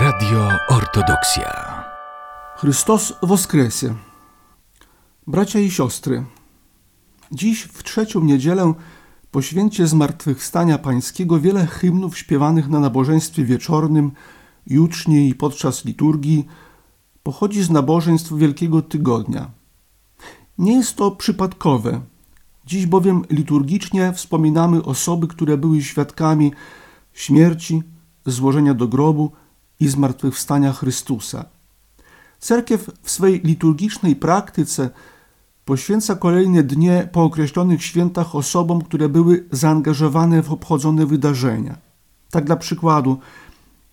Radio Ortodoksja. Chrystus woskresie. Bracia i siostry, dziś w trzecią niedzielę po święcie Zmartwychwstania Pańskiego wiele hymnów śpiewanych na nabożeństwie wieczornym, jutrznie i podczas liturgii pochodzi z nabożeństw Wielkiego Tygodnia. Nie jest to przypadkowe. Dziś bowiem liturgicznie wspominamy osoby, które były świadkami śmierci, złożenia do grobu i zmartwychwstania Chrystusa. Cerkiew w swej liturgicznej praktyce poświęca kolejne dnie po określonych świętach osobom, które były zaangażowane w obchodzone wydarzenia. Tak dla przykładu,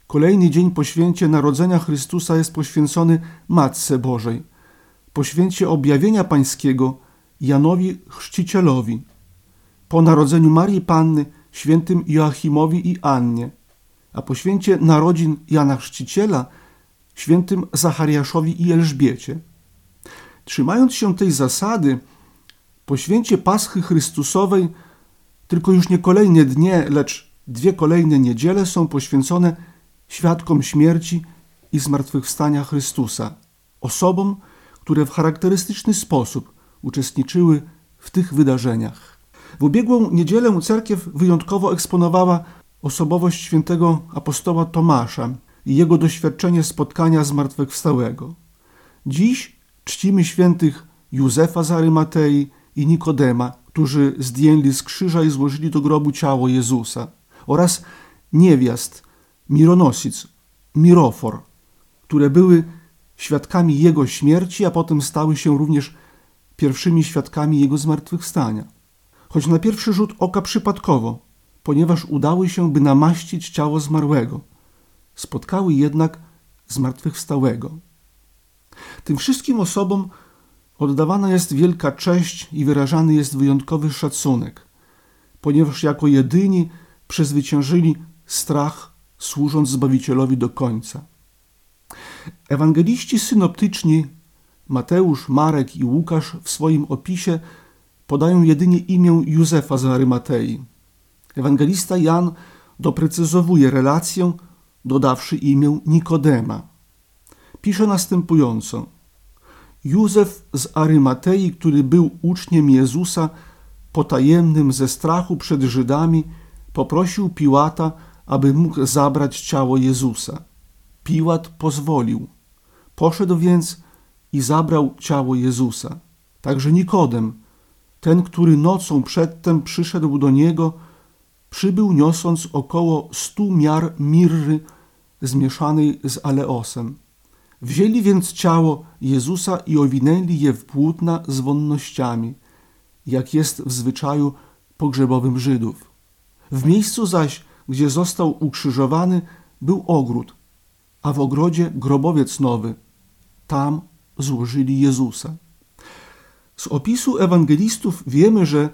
kolejny dzień po święcie Narodzenia Chrystusa jest poświęcony Matce Bożej, po święcie Objawienia Pańskiego Janowi Chrzcicielowi, po narodzeniu Marii Panny świętym Joachimowi i Annie, a po święcie narodzin Jana Chrzciciela świętym Zachariaszowi i Elżbiecie. Trzymając się tej zasady, po święcie Paschy Chrystusowej tylko już nie kolejne dnie, lecz dwie kolejne niedziele są poświęcone świadkom śmierci i zmartwychwstania Chrystusa, osobom, które w charakterystyczny sposób uczestniczyły w tych wydarzeniach. W ubiegłą niedzielę cerkiew wyjątkowo eksponowała osobowość świętego apostoła Tomasza i jego doświadczenie spotkania zmartwychwstałego. Dziś czcimy świętych Józefa z Arymatei i Nikodema, którzy zdjęli z krzyża i złożyli do grobu ciało Jezusa, oraz niewiast, mironosic, mirofor, które były świadkami Jego śmierci, a potem stały się również pierwszymi świadkami Jego zmartwychwstania. Choć na pierwszy rzut oka przypadkowo, ponieważ udały się, by namaścić ciało zmarłego. Spotkały jednak zmartwychwstałego. Tym wszystkim osobom oddawana jest wielka cześć i wyrażany jest wyjątkowy szacunek, ponieważ jako jedyni przezwyciężyli strach, służąc Zbawicielowi do końca. Ewangeliści synoptyczni Mateusz, Marek i Łukasz w swoim opisie podają jedynie imię Józefa z Arymatei. Ewangelista Jan doprecyzowuje relację, dodawszy imię Nikodema. Pisze następująco: Józef z Arymatei, który był uczniem Jezusa, potajemnym ze strachu przed Żydami, poprosił Piłata, aby mógł zabrać ciało Jezusa. Piłat pozwolił. Poszedł więc i zabrał ciało Jezusa. Także Nikodem, ten, który nocą przedtem przyszedł do niego, przybył niosąc około stu miar mirry zmieszanej z aleosem. Wzięli więc ciało Jezusa i owinęli je w płótna z wonnościami, jak jest w zwyczaju pogrzebowym Żydów. W miejscu zaś, gdzie został ukrzyżowany, był ogród, a w ogrodzie grobowiec nowy. Tam złożyli Jezusa. Z opisu ewangelistów wiemy, że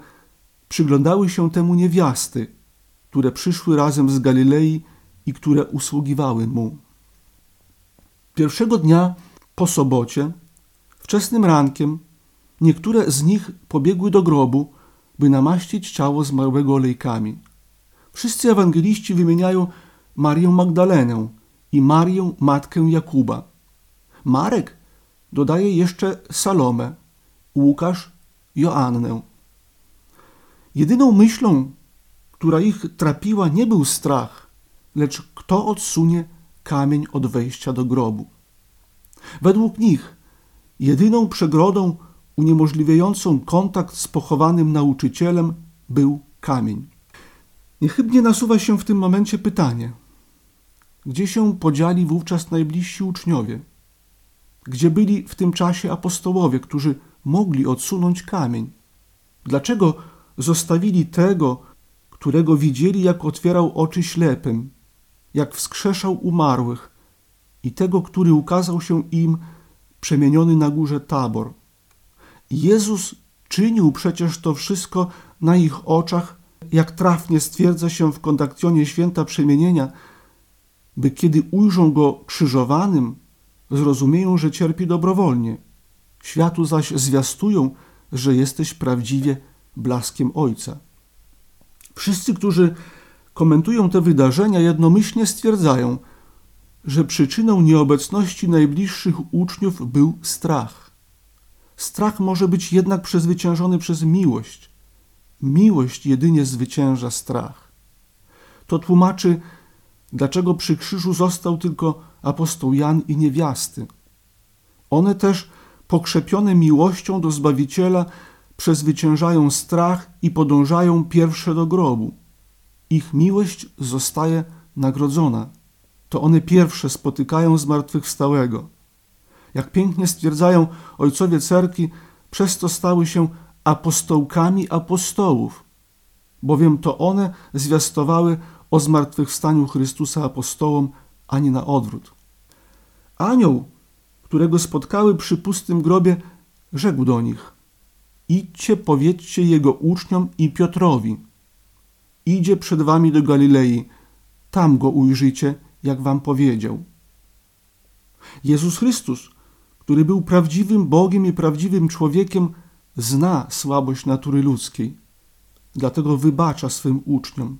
przyglądały się temu niewiasty, które przyszły razem z Galilei i które usługiwały mu. Pierwszego dnia po sobocie, wczesnym rankiem, niektóre z nich pobiegły do grobu, by namaścić ciało zmarłego olejkami. Wszyscy ewangeliści wymieniają Marię Magdalenę i Marię, matkę Jakuba. Marek dodaje jeszcze Salomę, Łukasz Joannę. Jedyną myślą, która ich trapiła, nie był strach, lecz kto odsunie kamień od wejścia do grobu. Według nich jedyną przegrodą uniemożliwiającą kontakt z pochowanym nauczycielem był kamień. Niechybnie nasuwa się w tym momencie pytanie: gdzie się podzieli wówczas najbliżsi uczniowie? Gdzie byli w tym czasie apostołowie, którzy mogli odsunąć kamień? Dlaczego zostawili tego, którego widzieli, jak otwierał oczy ślepym, jak wskrzeszał umarłych, i tego, który ukazał się im przemieniony na górze Tabor. Jezus czynił przecież to wszystko na ich oczach, jak trafnie stwierdza się w kondakcjonie święta przemienienia, by kiedy ujrzą go krzyżowanym, zrozumieją, że cierpi dobrowolnie. Światu zaś zwiastują, że jesteś prawdziwie blaskiem Ojca. Wszyscy, którzy komentują te wydarzenia, jednomyślnie stwierdzają, że przyczyną nieobecności najbliższych uczniów był strach. Strach może być jednak przezwyciężony przez miłość. Miłość jedynie zwycięża strach. To tłumaczy, dlaczego przy krzyżu został tylko apostoł Jan i niewiasty. One też, pokrzepione miłością do Zbawiciela, przezwyciężają strach i podążają pierwsze do grobu. Ich miłość zostaje nagrodzona. To one pierwsze spotykają zmartwychwstałego. Jak pięknie stwierdzają ojcowie cerki, przez to stały się apostołkami apostołów, bowiem to one zwiastowały o zmartwychwstaniu Chrystusa apostołom, a nie na odwrót. Anioł, którego spotkały przy pustym grobie, rzekł do nich: Idźcie, powiedzcie jego uczniom i Piotrowi. Idzie przed wami do Galilei, tam go ujrzycie, jak wam powiedział. Jezus Chrystus, który był prawdziwym Bogiem i prawdziwym człowiekiem, zna słabość natury ludzkiej, dlatego wybacza swym uczniom.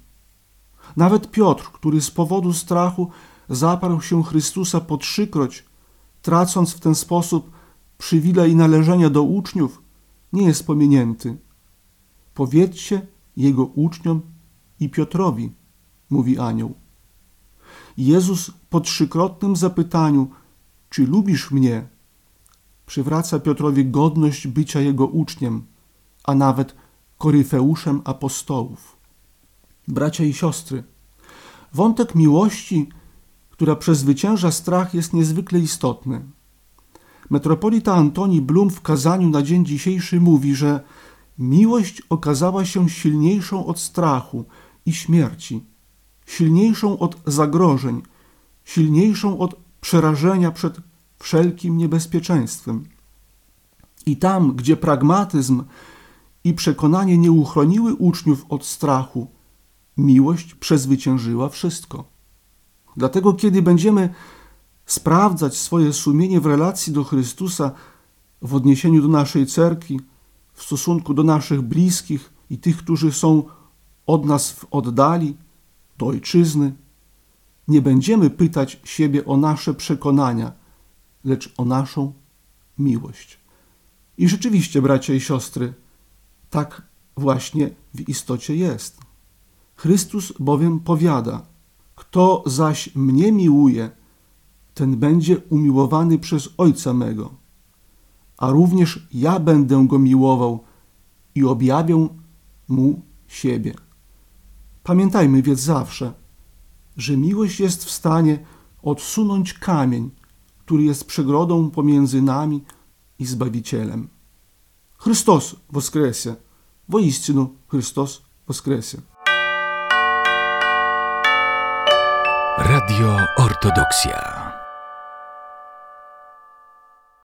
Nawet Piotr, który z powodu strachu zaparł się Chrystusa po trzykroć, tracąc w ten sposób przywilej należenia do uczniów, nie jest pominięty. Powiedzcie jego uczniom i Piotrowi, mówi anioł. Jezus po trzykrotnym zapytaniu, czy lubisz mnie, przywraca Piotrowi godność bycia jego uczniem, a nawet koryfeuszem apostołów. Bracia i siostry, wątek miłości, która przezwycięża strach, jest niezwykle istotny. Metropolita Antoni Blum w kazaniu na dzień dzisiejszy mówi, że miłość okazała się silniejszą od strachu i śmierci, silniejszą od zagrożeń, silniejszą od przerażenia przed wszelkim niebezpieczeństwem. I tam, gdzie pragmatyzm i przekonanie nie uchroniły uczniów od strachu, miłość przezwyciężyła wszystko. Dlatego, kiedy będziemy sprawdzać swoje sumienie w relacji do Chrystusa, w odniesieniu do naszej cerkwi, w stosunku do naszych bliskich i tych, którzy są od nas w oddali, do ojczyzny, nie będziemy pytać siebie o nasze przekonania, lecz o naszą miłość. I rzeczywiście, bracia i siostry, tak właśnie w istocie jest. Chrystus bowiem powiada: Kto zaś mnie miłuje, ten będzie umiłowany przez Ojca mego, a również ja będę go miłował i objawię mu siebie. Pamiętajmy więc zawsze, że miłość jest w stanie odsunąć kamień, który jest przegrodą pomiędzy nami i Zbawicielem. Chrystus воскресе! Воистину Христос воскресе! Radio Ortodoksja.